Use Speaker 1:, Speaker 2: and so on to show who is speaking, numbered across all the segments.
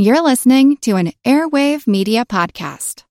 Speaker 1: You're listening to an Airwave Media Podcast.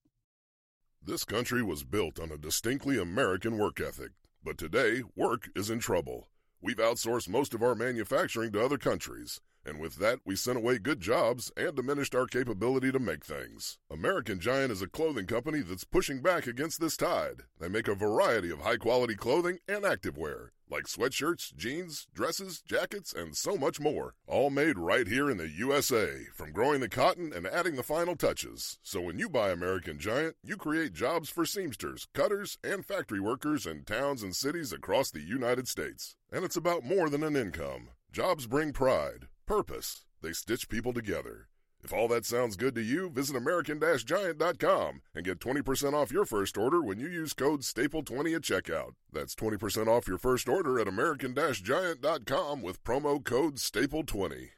Speaker 2: This country was built on a distinctly American work ethic, but today, work is in trouble. We've outsourced most of our manufacturing to other countries. And with that, we sent away good jobs and diminished our capability to make things. American Giant is a clothing company that's pushing back against this tide. They make a variety of high quality clothing and activewear, like sweatshirts, jeans, dresses, jackets, and so much more. All made right here in the USA, from growing the cotton and adding the final touches. So when you buy American Giant, you create jobs for seamsters, cutters, and factory workers in towns and cities across the United States. And it's about more than an income. Jobs bring pride Purpose. They stitch people together. If all that sounds good to you, visit American-Giant.com and get 20% off your first order when you use code STAPLE20 at checkout. That's 20% off your first order at American-Giant.com with promo code STAPLE20.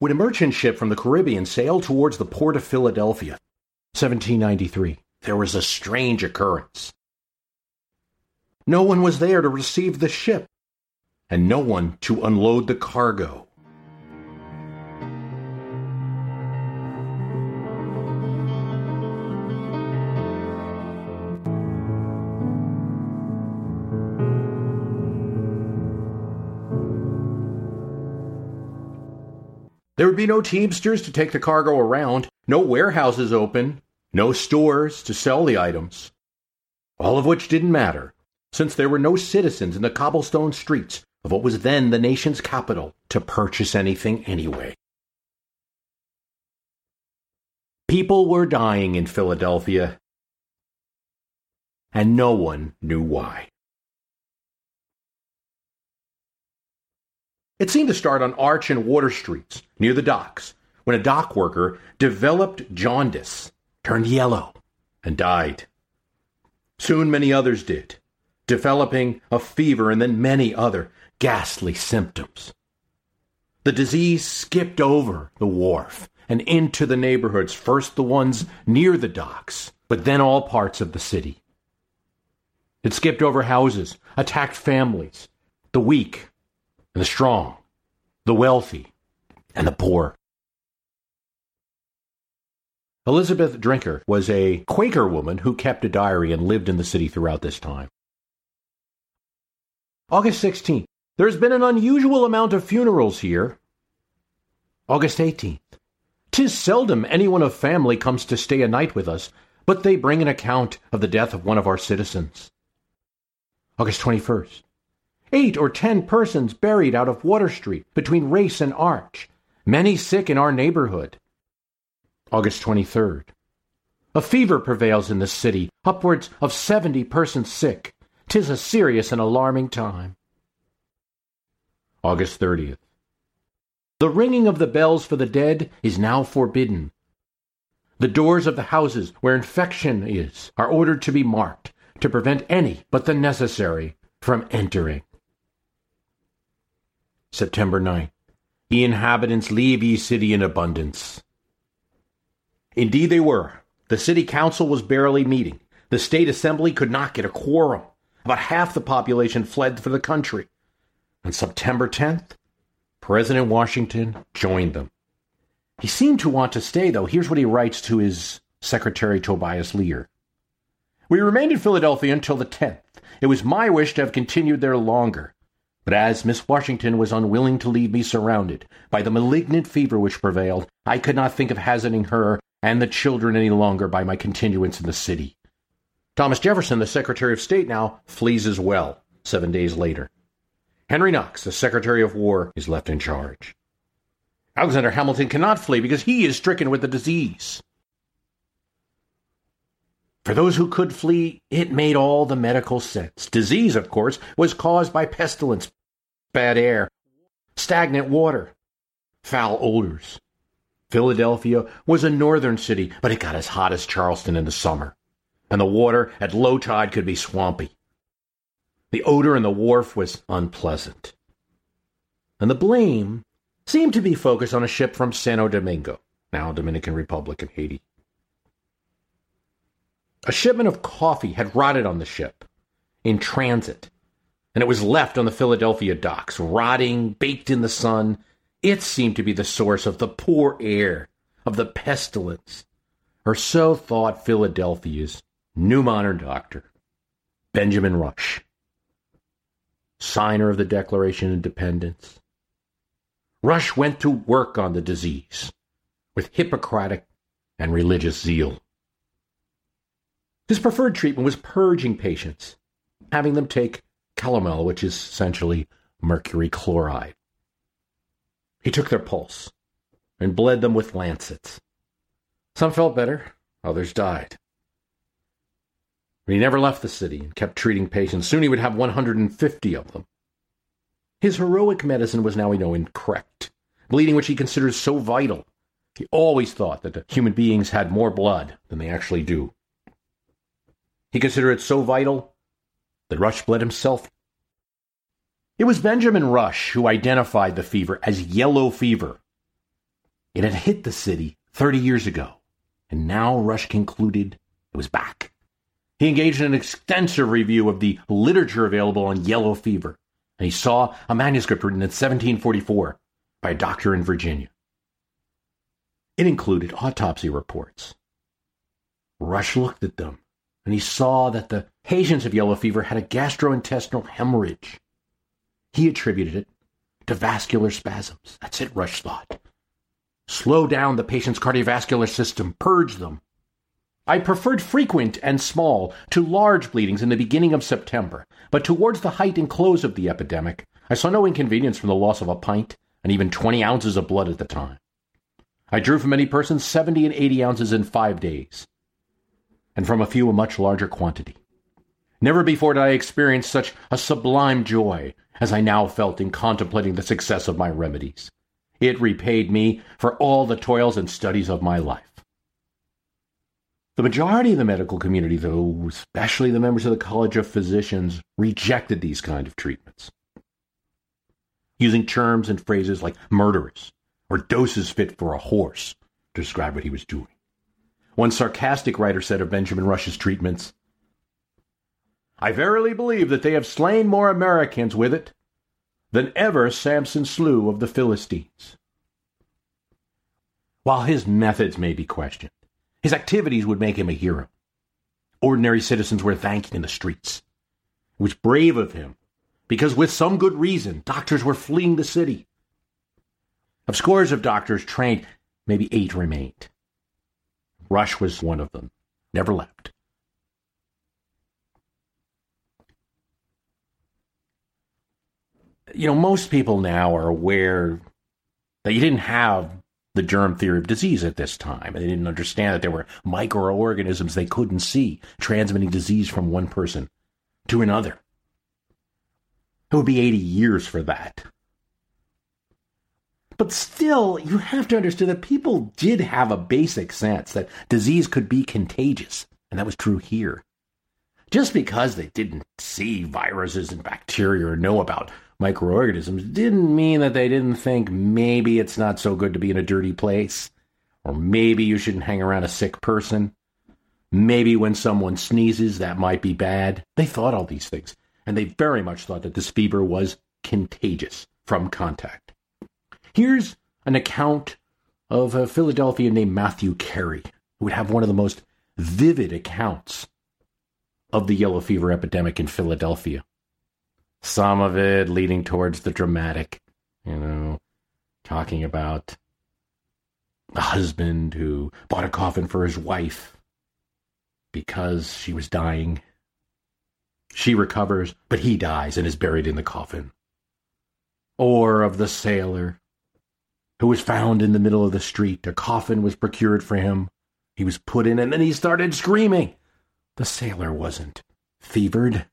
Speaker 3: When a merchant ship from the Caribbean sailed towards the port of Philadelphia, 1793, there was a strange occurrence. No one was there to receive the ship, and no one to unload the cargo. There would be no teamsters to take the cargo around, no warehouses open, no stores to sell the items. All of which didn't matter, since there were no citizens in the cobblestone streets of what was then the nation's capital to purchase anything anyway. People were dying in Philadelphia, and no one knew why. It seemed to start on Arch and Water Streets, near the docks, when a dock worker developed jaundice, turned yellow, and died. Soon many others did, developing a fever and then many other ghastly symptoms. The disease skipped over the wharf and into the neighborhoods, first the ones near the docks, but then all parts of the city. It skipped over houses, attacked families, the weak, the strong, the wealthy, and the poor. Elizabeth Drinker was a Quaker woman who kept a diary and lived in the city throughout this time. August 16th. There's been an unusual amount of funerals here. August 18th. Tis seldom anyone of family comes to stay a night with us, but they bring an account of the death of one of our citizens. August 21st. Eight or ten persons buried out of Water Street between Race and Arch. Many sick in our neighborhood. August 23rd. A fever prevails in the city, upwards of seventy persons sick. Tis a serious and alarming time. August 30th. The ringing of the bells for the dead is now forbidden. The doors of the houses where infection is are ordered to be marked to prevent any but the necessary from entering. September 9th. Ye inhabitants, leave ye city in abundance. Indeed they were. The city council was barely meeting. The state assembly could not get a quorum. About half the population fled for the country. On September 10th, President Washington joined them. He seemed to want to stay, though. Here's what he writes to his secretary, Tobias Lear. We remained in Philadelphia until the 10th. It was my wish to have continued there longer. But as Miss Washington was unwilling to leave me surrounded by the malignant fever which prevailed, I could not think of hazarding her and the children any longer by my continuance in the city. Thomas Jefferson, the Secretary of State, now flees as well, seven days later. Henry Knox, the Secretary of War, is left in charge. Alexander Hamilton cannot flee because he is stricken with the disease. For those who could flee, it made all the medical sense. Disease, of course, was caused by pestilence, bad air, stagnant water, foul odors. Philadelphia was a northern city, but it got as hot as Charleston in the summer, and the water at low tide could be swampy. The odor in the wharf was unpleasant. And the blame seemed to be focused on a ship from Santo Domingo, now Dominican Republic and Haiti. A shipment of coffee had rotted on the ship in transit and it was left on the Philadelphia docks, rotting, baked in the sun. It seemed to be the source of the poor air of the pestilence, or so thought Philadelphia's new modern doctor, Benjamin Rush, signer of the Declaration of Independence. Rush went to work on the disease with Hippocratic and religious zeal. His preferred treatment was purging patients, having them take calomel, which is essentially mercury chloride. He took their pulse and bled them with lancets. Some felt better, others died. But he never left the city and kept treating patients. Soon he would have 150 of them. His heroic medicine was now, we know, incorrect. Bleeding, which he considered so vital. He always thought that human beings had more blood than they actually do. He considered it so vital that Rush bled himself. It was Benjamin Rush who identified the fever as yellow fever. It had hit the city 30 years ago, and now Rush concluded it was back. He engaged in an extensive review of the literature available on yellow fever and he saw a manuscript written in 1744 by a doctor in Virginia. It included autopsy reports. Rush looked at them, and he saw that the patients of yellow fever had a gastrointestinal hemorrhage. He attributed it to vascular spasms. That's it, Rush thought. Slow down the patient's cardiovascular system, purge them. I preferred frequent and small to large bleedings in the beginning of September, but towards the height and close of the epidemic, I saw no inconvenience from the loss of a pint and even 20 ounces of blood at the time. I drew from many persons 70 and 80 ounces in five days, and from a few a much larger quantity. Never before did I experience such a sublime joy as I now felt in contemplating the success of my remedies. It repaid me for all the toils and studies of my life. The majority of the medical community, though, especially the members of the College of Physicians, rejected these kind of treatments. Using terms and phrases like murderous or doses fit for a horse to describe what he was doing. One sarcastic writer said of Benjamin Rush's treatments, I verily believe that they have slain more Americans with it than ever Samson slew of the Philistines. While his methods may be questioned, his activities would make him a hero. Ordinary citizens were thanking in the streets. It was brave of him, because with some good reason, doctors were fleeing the city. Of scores of doctors trained, maybe eight remained. Rush was one of them, never left. You know, most people now are aware that you didn't have the germ theory of disease at this time. They didn't understand that there were microorganisms they couldn't see transmitting disease from one person to another. It would be 80 years for that. But still, you have to understand that people did have a basic sense that disease could be contagious, and that was true here. Just because they didn't see viruses and bacteria or know about microorganisms didn't mean that they didn't think maybe it's not so good to be in a dirty place, or maybe you shouldn't hang around a sick person. Maybe when someone sneezes, that might be bad. They thought all these things, and they very much thought that this fever was contagious from contact. Here's an account of a Philadelphian named Matthew Carey, who would have one of the most vivid accounts of the yellow fever epidemic in Philadelphia some of it leading towards the dramatic, you know, talking about a husband who bought a coffin for his wife because she was dying. She recovers, but he dies and is buried in the coffin. Or of the sailor who was found in the middle of the street. A coffin was procured for him. He was put in, and then he started screaming. The sailor wasn't fevered,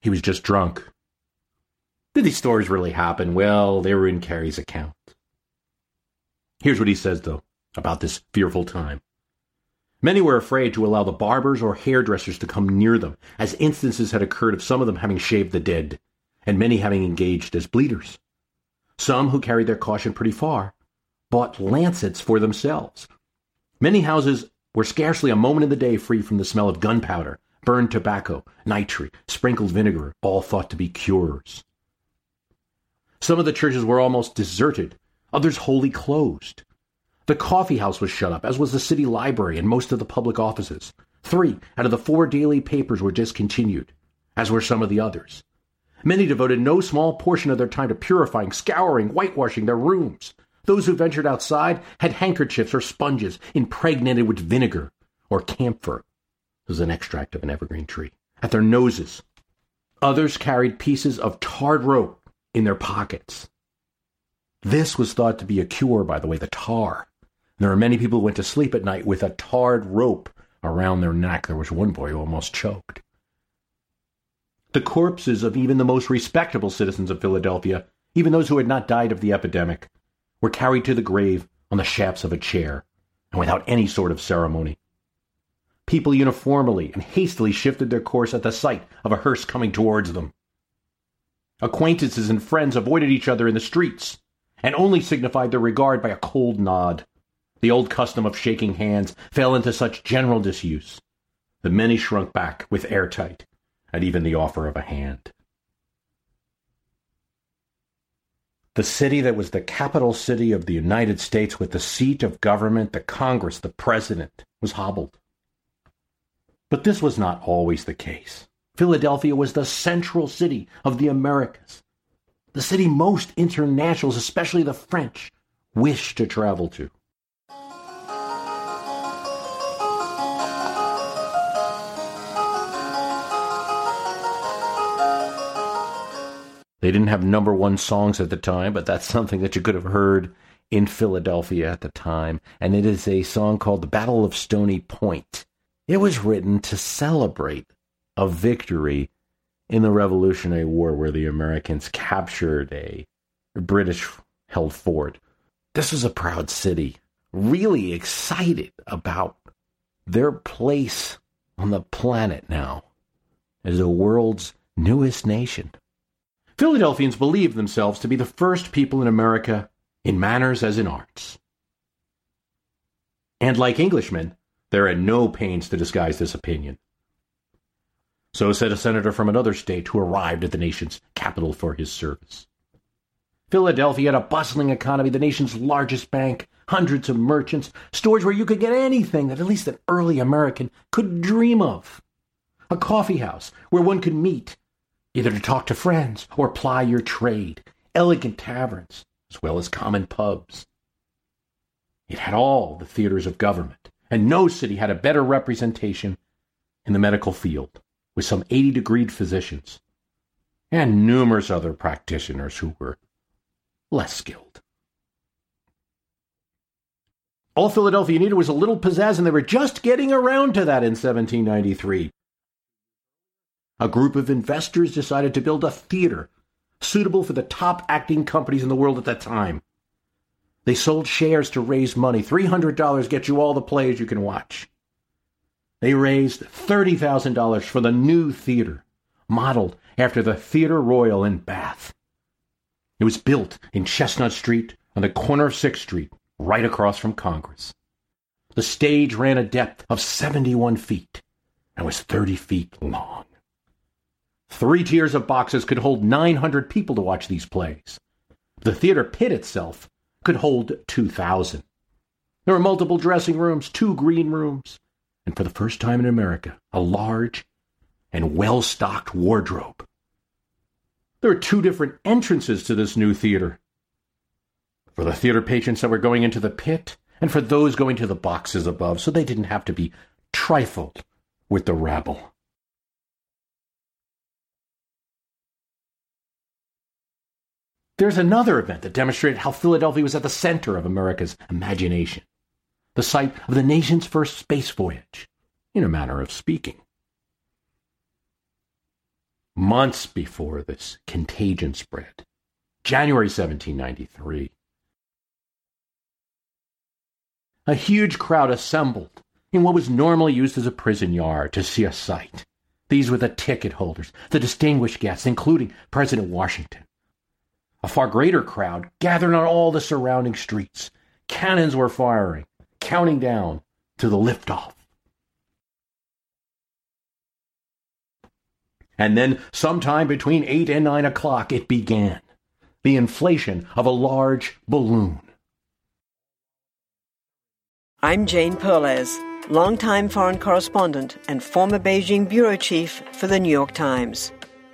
Speaker 3: he was just drunk. Did these stories really happen? Well, they were in Carey's account. Here's what he says, though, about this fearful time. Many were afraid to allow the barbers or hairdressers to come near them, as instances had occurred of some of them having shaved the dead, and many having engaged as bleeders. Some, who carried their caution pretty far, bought lancets for themselves. Many houses were scarcely a moment in the day free from the smell of gunpowder, burned tobacco, nitre, sprinkled vinegar, all thought to be cures. Some of the churches were almost deserted, others wholly closed. The coffee house was shut up, as was the city library and most of the public offices. Three out of the four daily papers were discontinued, as were some of the others. Many devoted no small portion of their time to purifying, scouring, whitewashing their rooms. Those who ventured outside had handkerchiefs or sponges impregnated with vinegar or camphor. This was an extract of an evergreen tree. At their noses. Others carried pieces of tarred rope in their pockets. This was thought to be a cure, by the way, the tar. There were many people who went to sleep at night with a tarred rope around their neck. There was one boy who almost choked. The corpses of even the most respectable citizens of Philadelphia, even those who had not died of the epidemic, were carried to the grave on the shafts of a chair, and without any sort of ceremony. People uniformly and hastily shifted their course at the sight of a hearse coming towards them. Acquaintances and friends avoided each other in the streets, and only signified their regard by a cold nod. The old custom of shaking hands fell into such general disuse that many shrunk back with airtight at even the offer of a hand. The city that was the capital city of the United States with the seat of government, the Congress, the President, was hobbled. But this was not always the case. Philadelphia was the central city of the Americas, the city most internationals, especially the French, wished to travel to. They didn't have number one songs at the time, but that's something that you could have heard in Philadelphia at the time. And it is a song called The Battle of Stony Point. It was written to celebrate a victory in the Revolutionary War where the Americans captured a British held fort. This was a proud city, really excited about their place on the planet now as the world's newest nation. Philadelphians believed themselves to be the first people in America in manners as in arts. And like Englishmen, they're at no pains to disguise this opinion. So said a senator from another state who arrived at the nation's capital for his service. Philadelphia had a bustling economy, the nation's largest bank, hundreds of merchants, stores where you could get anything that at least an early American could dream of. A coffee house where one could meet either to talk to friends or ply your trade, elegant taverns, as well as common pubs. It had all the theaters of government, and no city had a better representation in the medical field, with some 80 degreed physicians, and numerous other practitioners who were less skilled. All Philadelphia needed was a little pizzazz, and they were just getting around to that in 1793 a group of investors decided to build a theater suitable for the top acting companies in the world at that time. They sold shares to raise money. $300 gets you all the plays you can watch. They raised $30,000 for the new theater, modeled after the Theater Royal in Bath. It was built in Chestnut Street on the corner of 6th Street, right across from Congress. The stage ran a depth of 71 feet and was 30 feet long. Three tiers of boxes could hold 900 people to watch these plays. The theater pit itself could hold 2,000. There were multiple dressing rooms, two green rooms, and for the first time in America, a large and well stocked wardrobe. There were two different entrances to this new theater for the theater patrons that were going into the pit and for those going to the boxes above, so they didn't have to be trifled with the rabble. There's another event that demonstrated how Philadelphia was at the center of America's imagination, the site of the nation's first space voyage, in a manner of speaking. Months before this contagion spread, January 1793, a huge crowd assembled in what was normally used as a prison yard to see a sight. These were the ticket holders, the distinguished guests, including President Washington. A far greater crowd gathered on all the surrounding streets. Cannons were firing, counting down to the liftoff. And then, sometime between 8 and 9 o'clock, it began the inflation of a large balloon.
Speaker 4: I'm Jane Perlez, longtime foreign correspondent and former Beijing bureau chief for the New York Times.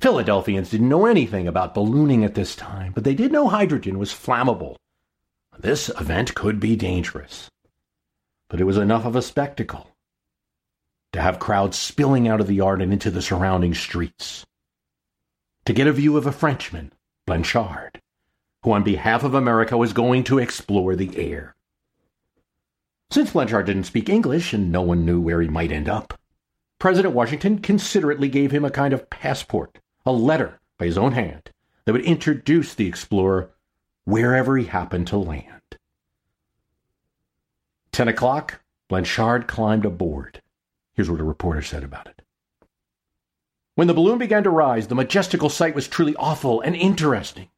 Speaker 3: Philadelphians didn't know anything about ballooning at this time, but they did know hydrogen was flammable. This event could be dangerous. But it was enough of a spectacle to have crowds spilling out of the yard and into the surrounding streets. To get a view of a Frenchman, Blanchard, who on behalf of America was going to explore the air. Since Blanchard didn't speak English and no one knew where he might end up, President Washington considerately gave him a kind of passport, a letter by his own hand, that would introduce the explorer wherever he happened to land. Ten o'clock, Blanchard climbed aboard. Here's what a reporter said about it. When the balloon began to rise, the majestical sight was truly awful and interesting.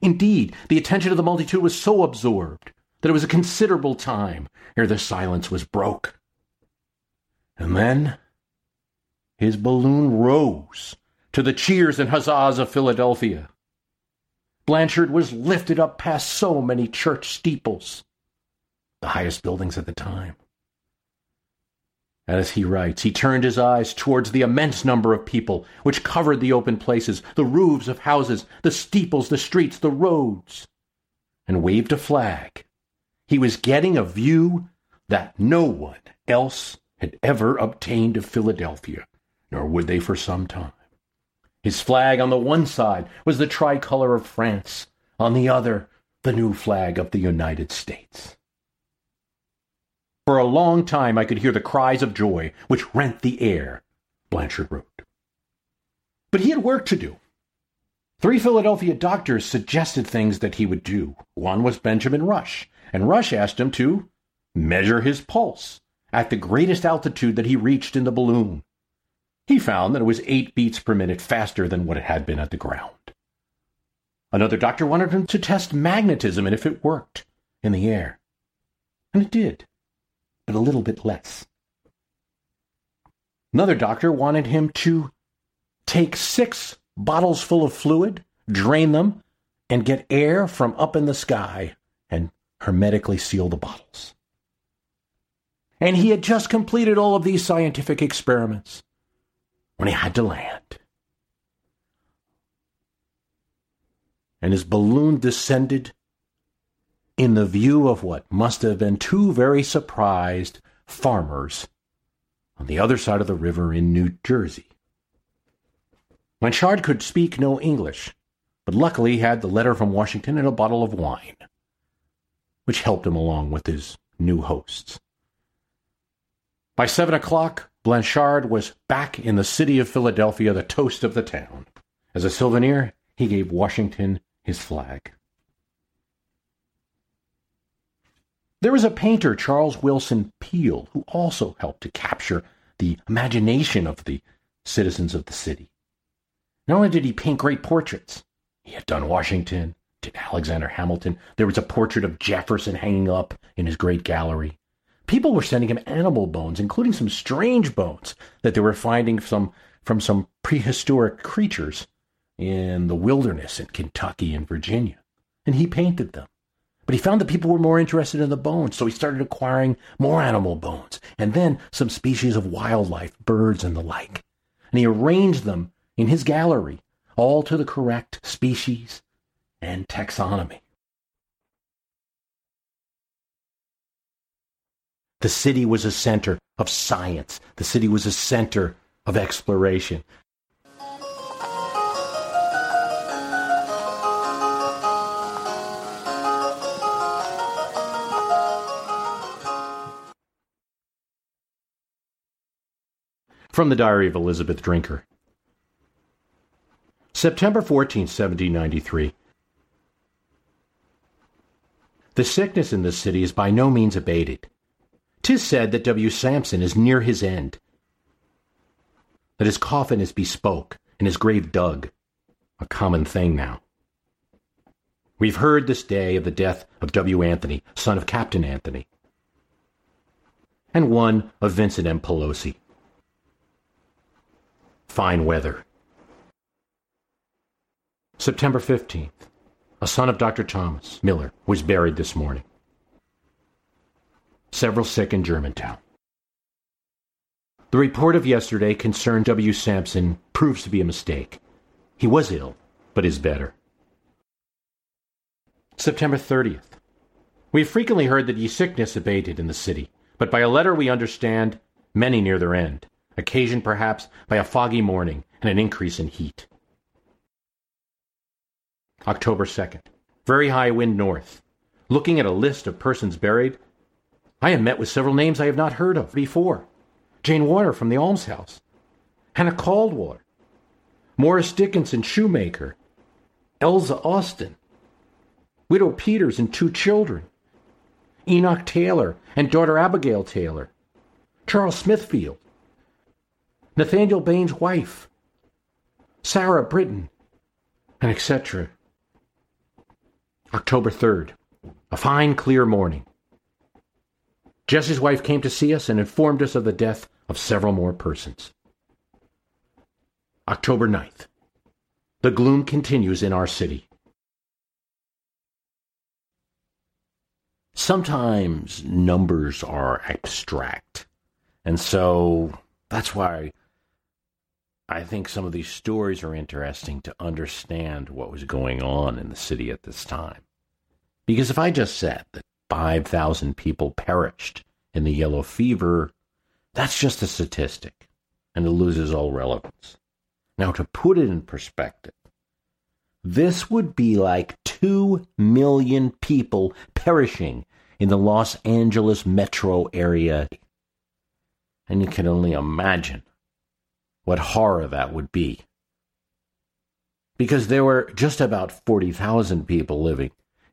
Speaker 3: Indeed, the attention of the multitude was so absorbed that it was a considerable time ere the silence was broke. And then his balloon rose to the cheers and huzzas of Philadelphia. Blanchard was lifted up past so many church steeples, the highest buildings at the time. As he writes, he turned his eyes towards the immense number of people which covered the open places, the roofs of houses, the steeples, the streets, the roads, and waved a flag. He was getting a view that no one else had ever obtained of Philadelphia, nor would they for some time. His flag on the one side was the tricolor of France, on the other, the new flag of the United States. For a long time I could hear the cries of joy which rent the air, Blanchard wrote. But he had work to do. Three Philadelphia doctors suggested things that he would do. One was Benjamin Rush, and Rush asked him to measure his pulse at the greatest altitude that he reached in the balloon. He found that it was eight beats per minute faster than what it had been at the ground. Another doctor wanted him to test magnetism and if it worked in the air. And it did, but a little bit less. Another doctor wanted him to take six bottles full of fluid, drain them, and get air from up in the sky and hermetically seal the bottles. And he had just completed all of these scientific experiments when he had to land. And his balloon descended in the view of what must have been two very surprised farmers on the other side of the river in New Jersey. Blanchard could speak no English, but luckily he had the letter from Washington and a bottle of wine, which helped him along with his new hosts. By seven o'clock, Blanchard was back in the city of Philadelphia, the toast of the town. As a souvenir, he gave Washington his flag. There was a painter, Charles Willson Peale, who also helped to capture the imagination of the citizens of the city. Not only did he paint great portraits, he had done Washington, did Alexander Hamilton. There was a portrait of Jefferson hanging up in his great gallery people were sending him animal bones, including some strange bones that they were finding from some prehistoric creatures in the wilderness in Kentucky and Virginia. And he painted them. But he found that people were more interested in the bones, so he started acquiring more animal bones, and then some species of wildlife, birds and the like. And he arranged them in his gallery, all to the correct species and taxonomy. The city was a center of science. The city was a center of exploration. From the Diary of Elizabeth Drinker. September 14, 1793. The sickness in this city is by no means abated. 'Tis said that W. Sampson is near his end, that his coffin is bespoke and his grave dug, a common thing now. We've heard this day of the death of W. Anthony, son of Captain Anthony, and one of Vincent M. Pelosi. Fine weather. September 15th. A son of Dr. Thomas Miller was buried this morning. Several sick in Germantown. The report of yesterday concerning W. Sampson proves to be a mistake. He was ill, but is better. September 30th. We have frequently heard that ye sickness abated in the city, but by a letter we understand many near their end, occasioned perhaps by a foggy morning and an increase in heat. October 2nd. Very high wind north. Looking at a list of persons buried, I have met with several names I have not heard of before. Jane Warner from the almshouse, Hannah Caldwaller, Morris Dickinson, shoemaker, Elza Austin, Widow Peters and two children, Enoch Taylor and daughter Abigail Taylor, Charles Smithfield, Nathaniel Bain's wife, Sarah Britton, and etc. October 3rd, a fine clear morning. Jesse's wife came to see us and informed us of the death of several more persons. October 9th. The gloom continues in our city. Sometimes numbers are abstract. And so that's why I think some of these stories are interesting to understand what was going on in the city at this time. Because if I just said that 5,000 people perished in the yellow fever, that's just a statistic, and it loses all relevance. Now, to put it in perspective, this would be like 2 million people perishing in the Los Angeles metro area. And you can only imagine what horror that would be. Because there were just about 40,000 people living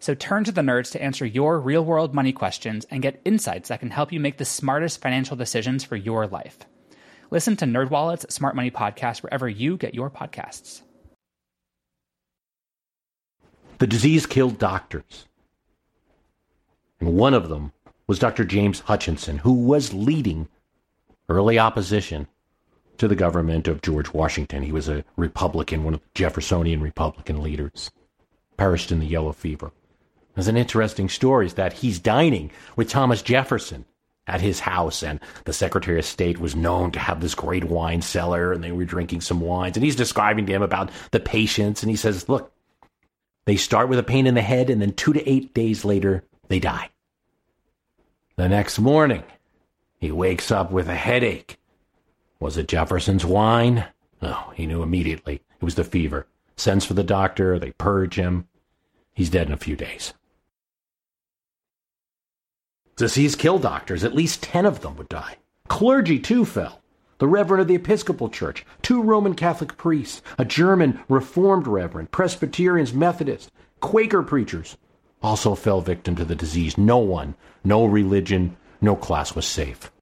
Speaker 5: So turn to the nerds to answer your real world money questions and get insights that can help you make the smartest financial decisions for your life. Listen to NerdWallet's Smart Money Podcast wherever you get your podcasts.
Speaker 3: The disease killed doctors. And one of them was Dr. James Hutchinson, who was leading early opposition to the government of George Washington. He was a Republican, one of the Jeffersonian Republican leaders, perished in the yellow fever. There's an interesting story is that he's dining with Thomas Jefferson at his house, and the Secretary of State was known to have this great wine cellar, and they were drinking some wines, and he's describing to him about the patients, and he says, "Look, they start with a pain in the head, and then two to eight days later, they die." The next morning, he wakes up with a headache. Was it Jefferson's wine? No, he knew immediately. It was the fever. Sends for the doctor, they purge him. He's dead in a few days. Disease killed doctors. At least ten of them would die. Clergy, too, fell. The Reverend of the Episcopal Church, two Roman Catholic priests, a German Reformed Reverend, Presbyterians, Methodists, Quaker preachers also fell victim to the disease. No one, no religion, no class was safe.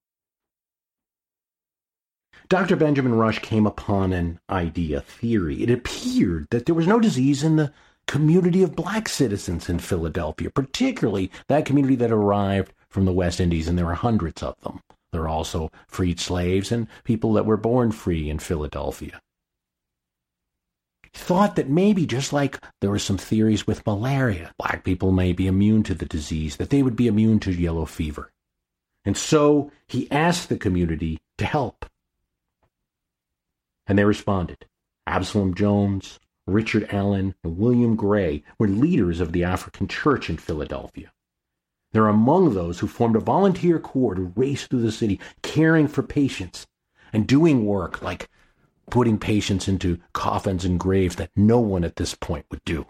Speaker 3: Dr. Benjamin Rush came upon an idea, theory. It appeared that there was no disease in the community of black citizens in Philadelphia, particularly that community that arrived from the West Indies, and there were hundreds of them. There are also freed slaves and people that were born free in Philadelphia. He thought that maybe just like there were some theories with malaria, black people may be immune to the disease, that they would be immune to yellow fever. And so he asked the community to help. And they responded. Absalom Jones, Richard Allen, and William Gray were leaders of the African Church in Philadelphia. They're among those who formed a volunteer corps to race through the city, caring for patients and doing work like putting patients into coffins and graves that no one at this point would do.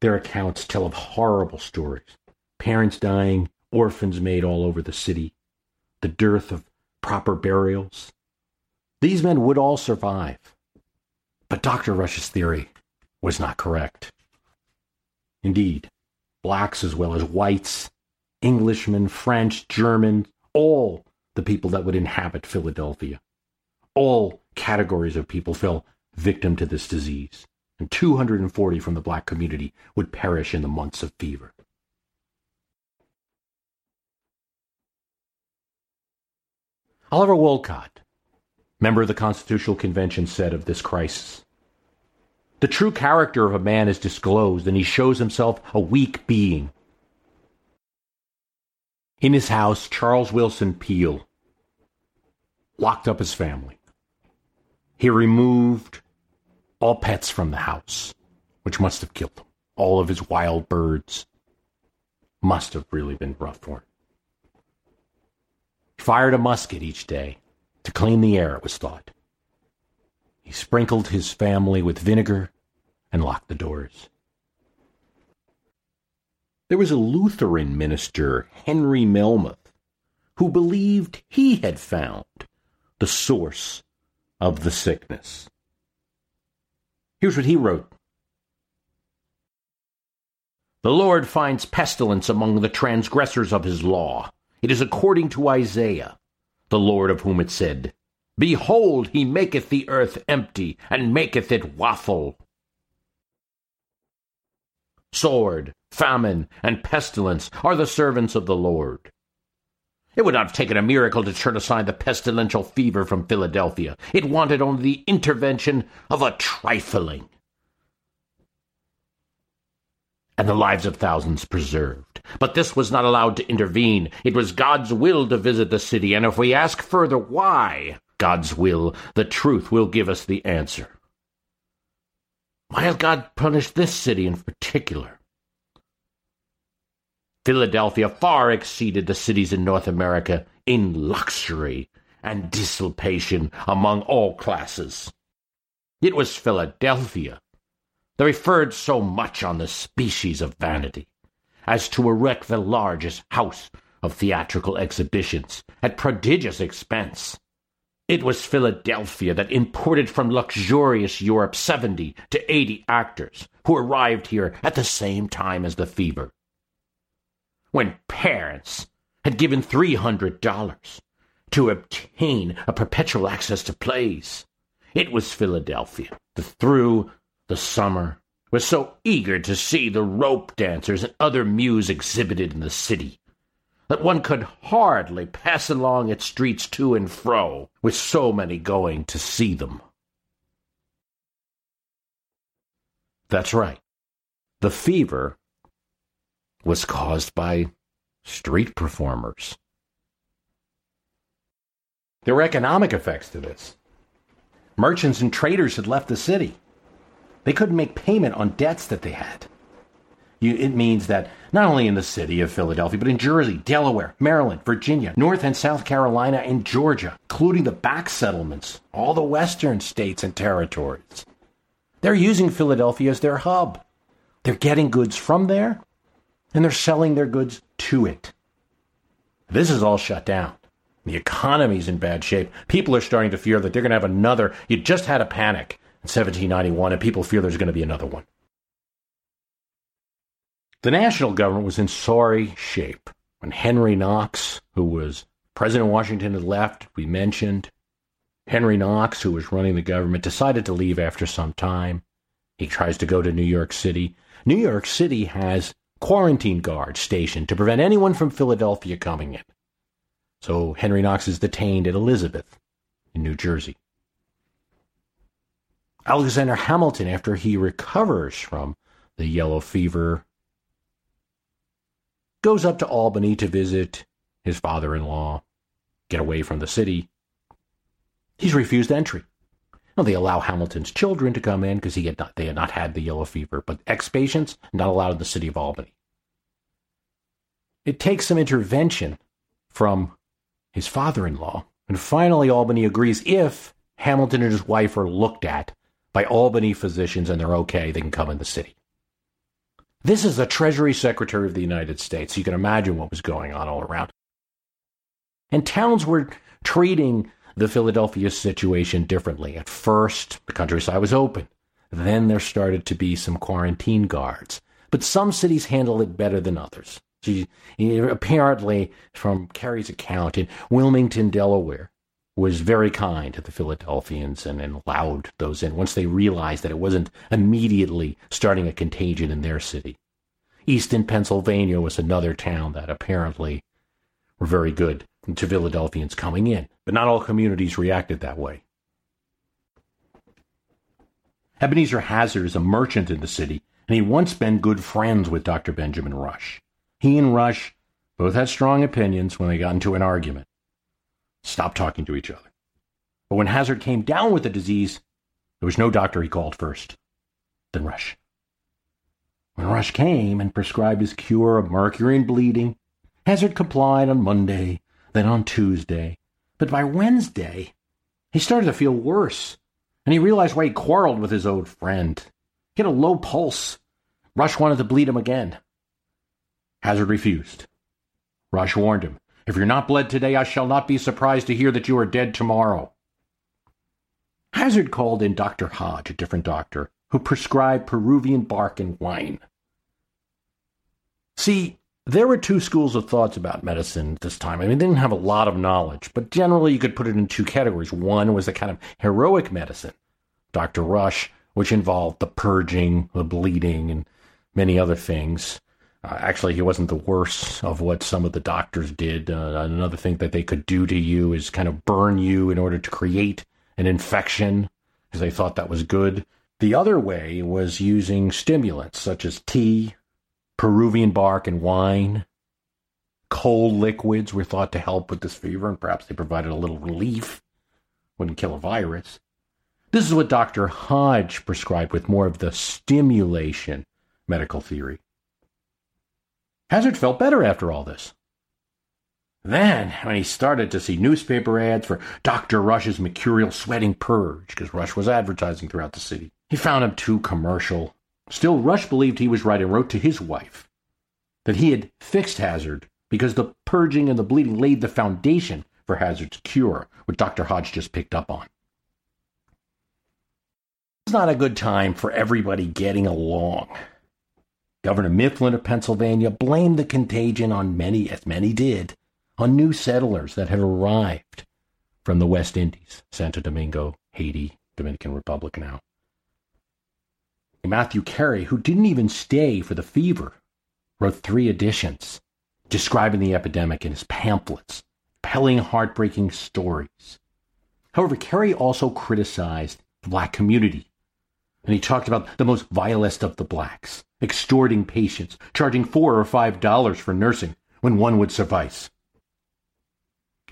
Speaker 3: Their accounts tell of horrible stories parents dying, orphans made all over the city, the dearth of proper burials, these men would all survive. But Dr. Rush's theory was not correct. Indeed, blacks as well as whites, Englishmen, French, German, all the people that would inhabit Philadelphia, all categories of people fell victim to this disease, and 240 from the black community would perish in the months of fever. Oliver Wolcott member of the Constitutional Convention, said of this crisis. The true character of a man is disclosed, and he shows himself a weak being. In his house, Charles Willson Peale locked up his family. He removed all pets from the house, which must have killed him. All of his wild birds must have really been rough for him. He fired a musket each day to clean the air, it was thought. He sprinkled his family with vinegar and locked the doors. There was a Lutheran minister, Henry Helmuth, who believed he had found the source of the sickness. Here's what he wrote The Lord finds pestilence among the transgressors of his law. It is according to Isaiah the Lord of whom it said, Behold, he maketh the earth empty, and maketh it waffle. Sword, famine, and pestilence are the servants of the Lord. It would not have taken a miracle to turn aside the pestilential fever from Philadelphia. It wanted only the intervention of a trifling and the lives of thousands preserved. But this was not allowed to intervene. It was God's will to visit the city, and if we ask further why God's will, the truth will give us the answer. Why has God punished this city in particular? Philadelphia far exceeded the cities in North America in luxury and dissipation among all classes. It was Philadelphia they referred so much on the species of vanity as to erect the largest house of theatrical exhibitions at prodigious expense. It was Philadelphia that imported from luxurious Europe 70 to 80 actors who arrived here at the same time as the fever. When parents had given $300 to obtain a perpetual access to plays, it was Philadelphia that through the summer was so eager to see the rope dancers and other mews exhibited in the city that one could hardly pass along its streets to and fro with so many going to see them. That's right. The fever was caused by street performers. There were economic effects to this. Merchants and traders had left the city. They couldn't make payment on debts that they had. You, it means that not only in the city of Philadelphia, but in Jersey, Delaware, Maryland, Virginia, North and South Carolina, and Georgia, including the back settlements, all the western states and territories. They're using Philadelphia as their hub. They're getting goods from there, and they're selling their goods to it. This is all shut down. The economy's in bad shape. People are starting to fear that they're going to have another. You just had a panic in 1791, and people fear there's going to be another one. The national government was in sorry shape when Henry Knox, who was President Washington had left, we mentioned. Henry Knox, who was running the government, decided to leave after some time. He tries to go to New York City. New York City has quarantine guards stationed to prevent anyone from Philadelphia coming in. So Henry Knox is detained at Elizabeth in New Jersey. Alexander Hamilton, after he recovers from the yellow fever, goes up to Albany to visit his father in law, get away from the city. He's refused entry. Now, they allow Hamilton's children to come in because he had not, they had not had the yellow fever, but ex patients not allowed in the city of Albany. It takes some intervention from his father in law, and finally Albany agrees if Hamilton and his wife are looked at by Albany physicians and they're okay, they can come in the city. This is the Treasury Secretary of the United States. You can imagine what was going on all around. And towns were treating the Philadelphia situation differently. At first, the countryside was open. Then there started to be some quarantine guards. But some cities handled it better than others. She, apparently, from Carey's account, in Wilmington, Delaware, was very kind to the Philadelphians and, and allowed those in once they realized that it wasn't immediately starting a contagion in their city. Easton, Pennsylvania was another town that apparently were very good to Philadelphians coming in, but not all communities reacted that way. Ebenezer Hazard is a merchant in the city, and he once been good friends with Dr. Benjamin Rush. He and Rush both had strong opinions when they got into an argument stopped talking to each other. But when Hazard came down with the disease, there was no doctor he called first, then Rush. When Rush came and prescribed his cure of mercury and bleeding, Hazard complied on Monday, then on Tuesday. But by Wednesday, he started to feel worse, and he realized why he quarreled with his old friend. He had a low pulse. Rush wanted to bleed him again. Hazard refused. Rush warned him if you're not bled today, I shall not be surprised to hear that you are dead tomorrow. Hazard called in Dr. Hodge, a different doctor, who prescribed Peruvian bark and wine. See, there were two schools of thoughts about medicine at this time. I mean, they didn't have a lot of knowledge, but generally you could put it in two categories. One was the kind of heroic medicine, Dr. Rush, which involved the purging, the bleeding, and many other things. Uh, actually, he wasn't the worst of what some of the doctors did. Uh, another thing that they could do to you is kind of burn you in order to create an infection because they thought that was good. The other way was using stimulants such as tea, Peruvian bark, and wine. Cold liquids were thought to help with this fever, and perhaps they provided a little relief. Wouldn't kill a virus. This is what Dr. Hodge prescribed with more of the stimulation medical theory. Hazard felt better after all this. Then, when he started to see newspaper ads for Dr. Rush's mercurial sweating purge, because Rush was advertising throughout the city, he found him too commercial. Still, Rush believed he was right and wrote to his wife that he had fixed Hazard because the purging and the bleeding laid the foundation for Hazard's cure, which Dr. Hodge just picked up on. It's not a good time for everybody getting along. Governor Mifflin of Pennsylvania blamed the contagion on many, as many did, on new settlers that had arrived from the West Indies, Santo Domingo, Haiti, Dominican Republic now. Matthew Carey, who didn't even stay for the fever, wrote three editions describing the epidemic in his pamphlets, telling heartbreaking stories. However, Carey also criticized the black community, and he talked about the most vilest of the blacks, extorting patients, charging four or five dollars for nursing when one would suffice.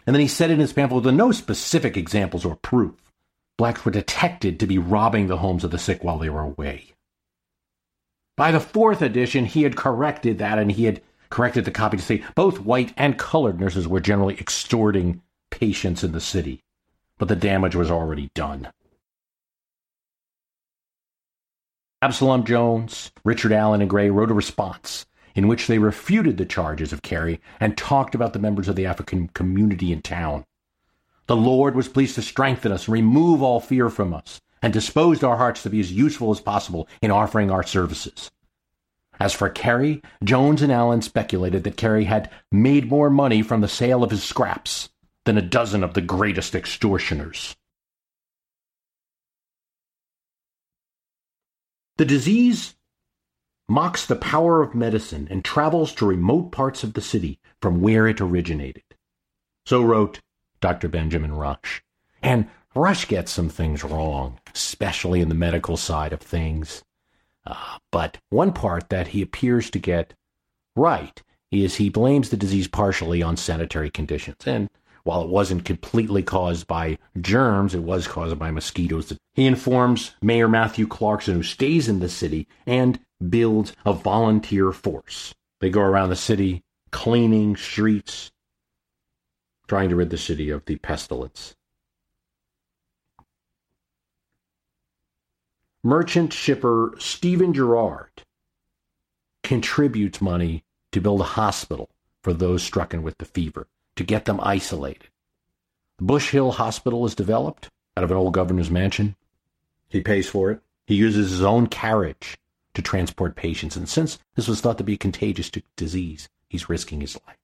Speaker 3: And then he said in his pamphlet with no specific examples or proof, blacks were detected to be robbing the homes of the sick while they were away. By the fourth edition, he had corrected that and he had corrected the copy to say both white and colored nurses were generally extorting patients in the city. But the damage was already done. Absalom Jones, Richard Allen, and Gray wrote a response in which they refuted the charges of Carey and talked about the members of the African community in town. The Lord was pleased to strengthen us, remove all fear from us, and disposed our hearts to be as useful as possible in offering our services. As for Carey, Jones and Allen speculated that Carey had made more money from the sale of his scraps than a dozen of the greatest extortioners. The disease mocks the power of medicine and travels to remote parts of the city from where it originated. So wrote Dr. Benjamin Rush. And Rush gets some things wrong, especially in the medical side of things. Uh, but one part that he appears to get right is he blames the disease partially on sanitary conditions. And while it wasn't completely caused by germs, it was caused by mosquitoes. He informs Mayor Matthew Clarkson, who stays in the city, and builds a volunteer force. They go around the city cleaning streets, trying to rid the city of the pestilence. merchant shipper Stephen Girard contributes money to build a hospital for those stricken with the fever, to get them isolated. The Bush Hill Hospital is developed out of an old governor's mansion. He pays for it. He uses his own carriage to transport patients, and since this was thought to be a contagious disease, he's risking his life.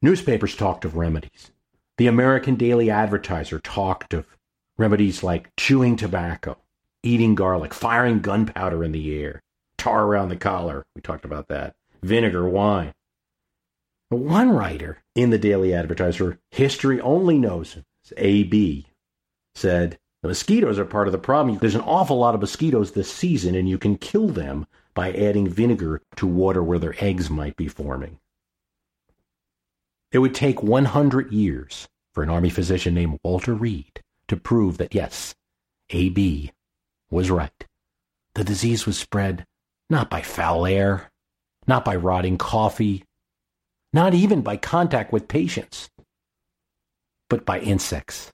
Speaker 3: Newspapers talked of remedies. The American Daily Advertiser talked of Remedies like chewing tobacco, eating garlic, firing gunpowder in the air, tar around the collar. We talked about that. Vinegar, wine. One writer in the Daily Advertiser, history only knows him, A.B., said, The mosquitoes are part of the problem. There's an awful lot of mosquitoes this season, and you can kill them by adding vinegar to water where their eggs might be forming. It would take 100 years for an army physician named Walter Reed to prove that yes, AB was right. The disease was spread not by foul air, not by rotting coffee, not even by contact with patients, but by insects.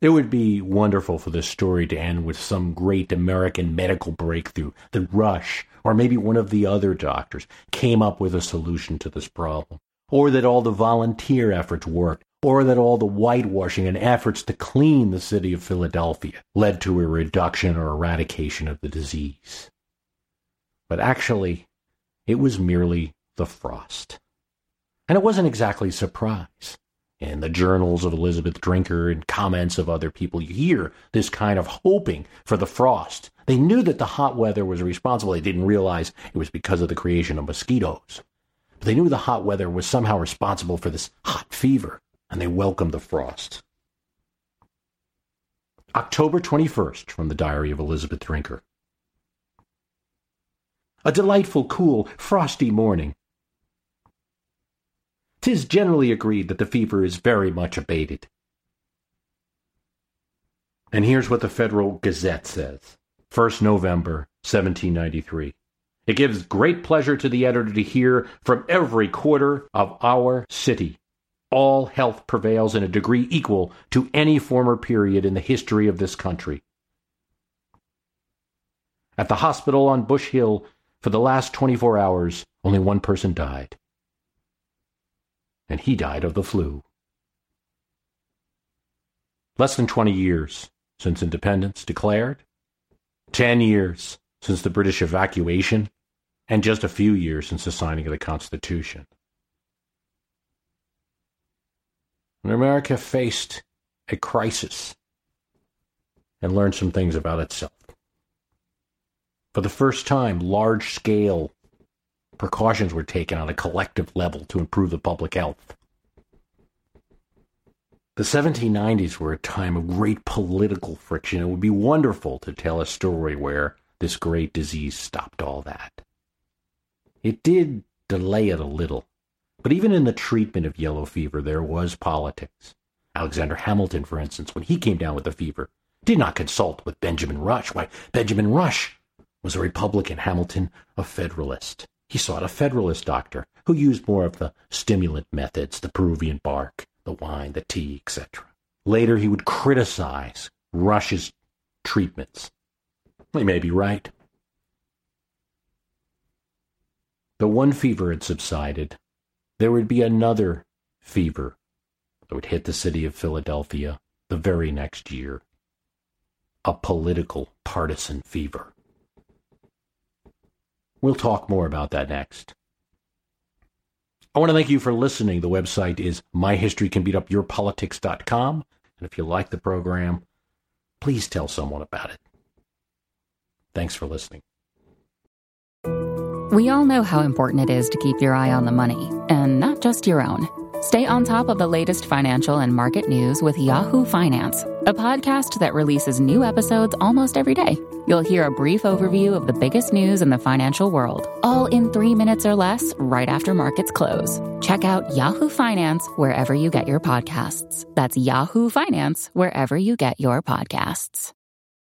Speaker 3: It would be wonderful for this story to end with some great American medical breakthrough that Rush, or maybe one of the other doctors, came up with a solution to this problem, or that all the volunteer efforts worked or that all the whitewashing and efforts to clean the city of Philadelphia led to a reduction or eradication of the disease. But actually, it was merely the frost. And it wasn't exactly surprise. In the journals of Elizabeth Drinker and comments of other people, you hear this kind of hoping for the frost. They knew that the hot weather was responsible. They didn't realize it was because of the creation of mosquitoes. But they knew the hot weather was somehow responsible for this hot fever and they welcomed the frost. October 21st, from the Diary of Elizabeth Drinker. A delightful, cool, frosty morning. Tis generally agreed that the fever is very much abated. And here's what the Federal Gazette says 1st November, 1793. It gives great pleasure to the editor to hear from every quarter of our city all health prevails in a degree equal to any former period in the history of this country. At the hospital on Bush Hill, for the last 24 hours, only one person died. And he died of the flu. Less than 20 years since independence declared, 10 years since the British evacuation, and just a few years since the signing of the Constitution. when America faced a crisis and learned some things about itself. For the first time, large scale precautions were taken on a collective level to improve the public health. The 1790s were a time of great political friction. It would be wonderful to tell a story where this great disease stopped all that. It did delay it a little, but even in the treatment of yellow fever, there was politics. Alexander Hamilton, for instance, when he came down with the fever, did not consult with Benjamin Rush. Why, Benjamin Rush was a Republican, Hamilton a Federalist. He sought a Federalist doctor who used more of the stimulant methods, the Peruvian bark, the wine, the tea, etc. Later, he would criticize Rush's treatments. He may be right. But one fever had subsided, there would be another fever that would hit the city of Philadelphia the very next year. a political partisan fever. We'll talk more about that next. I want to thank you for listening. The website is myhistorycanbeatupyourpolitics.com. And if you like the program, please tell someone about it. Thanks for listening.
Speaker 6: We all know how important it is to keep your eye on the money, and not just your own. Stay on top of the latest financial and market news with Yahoo Finance, a podcast that releases new episodes almost every day. You'll hear a brief overview of the biggest news in the financial world, all in three minutes or less, right after markets close. Check out Yahoo Finance wherever you get your podcasts. That's Yahoo Finance wherever you get your podcasts.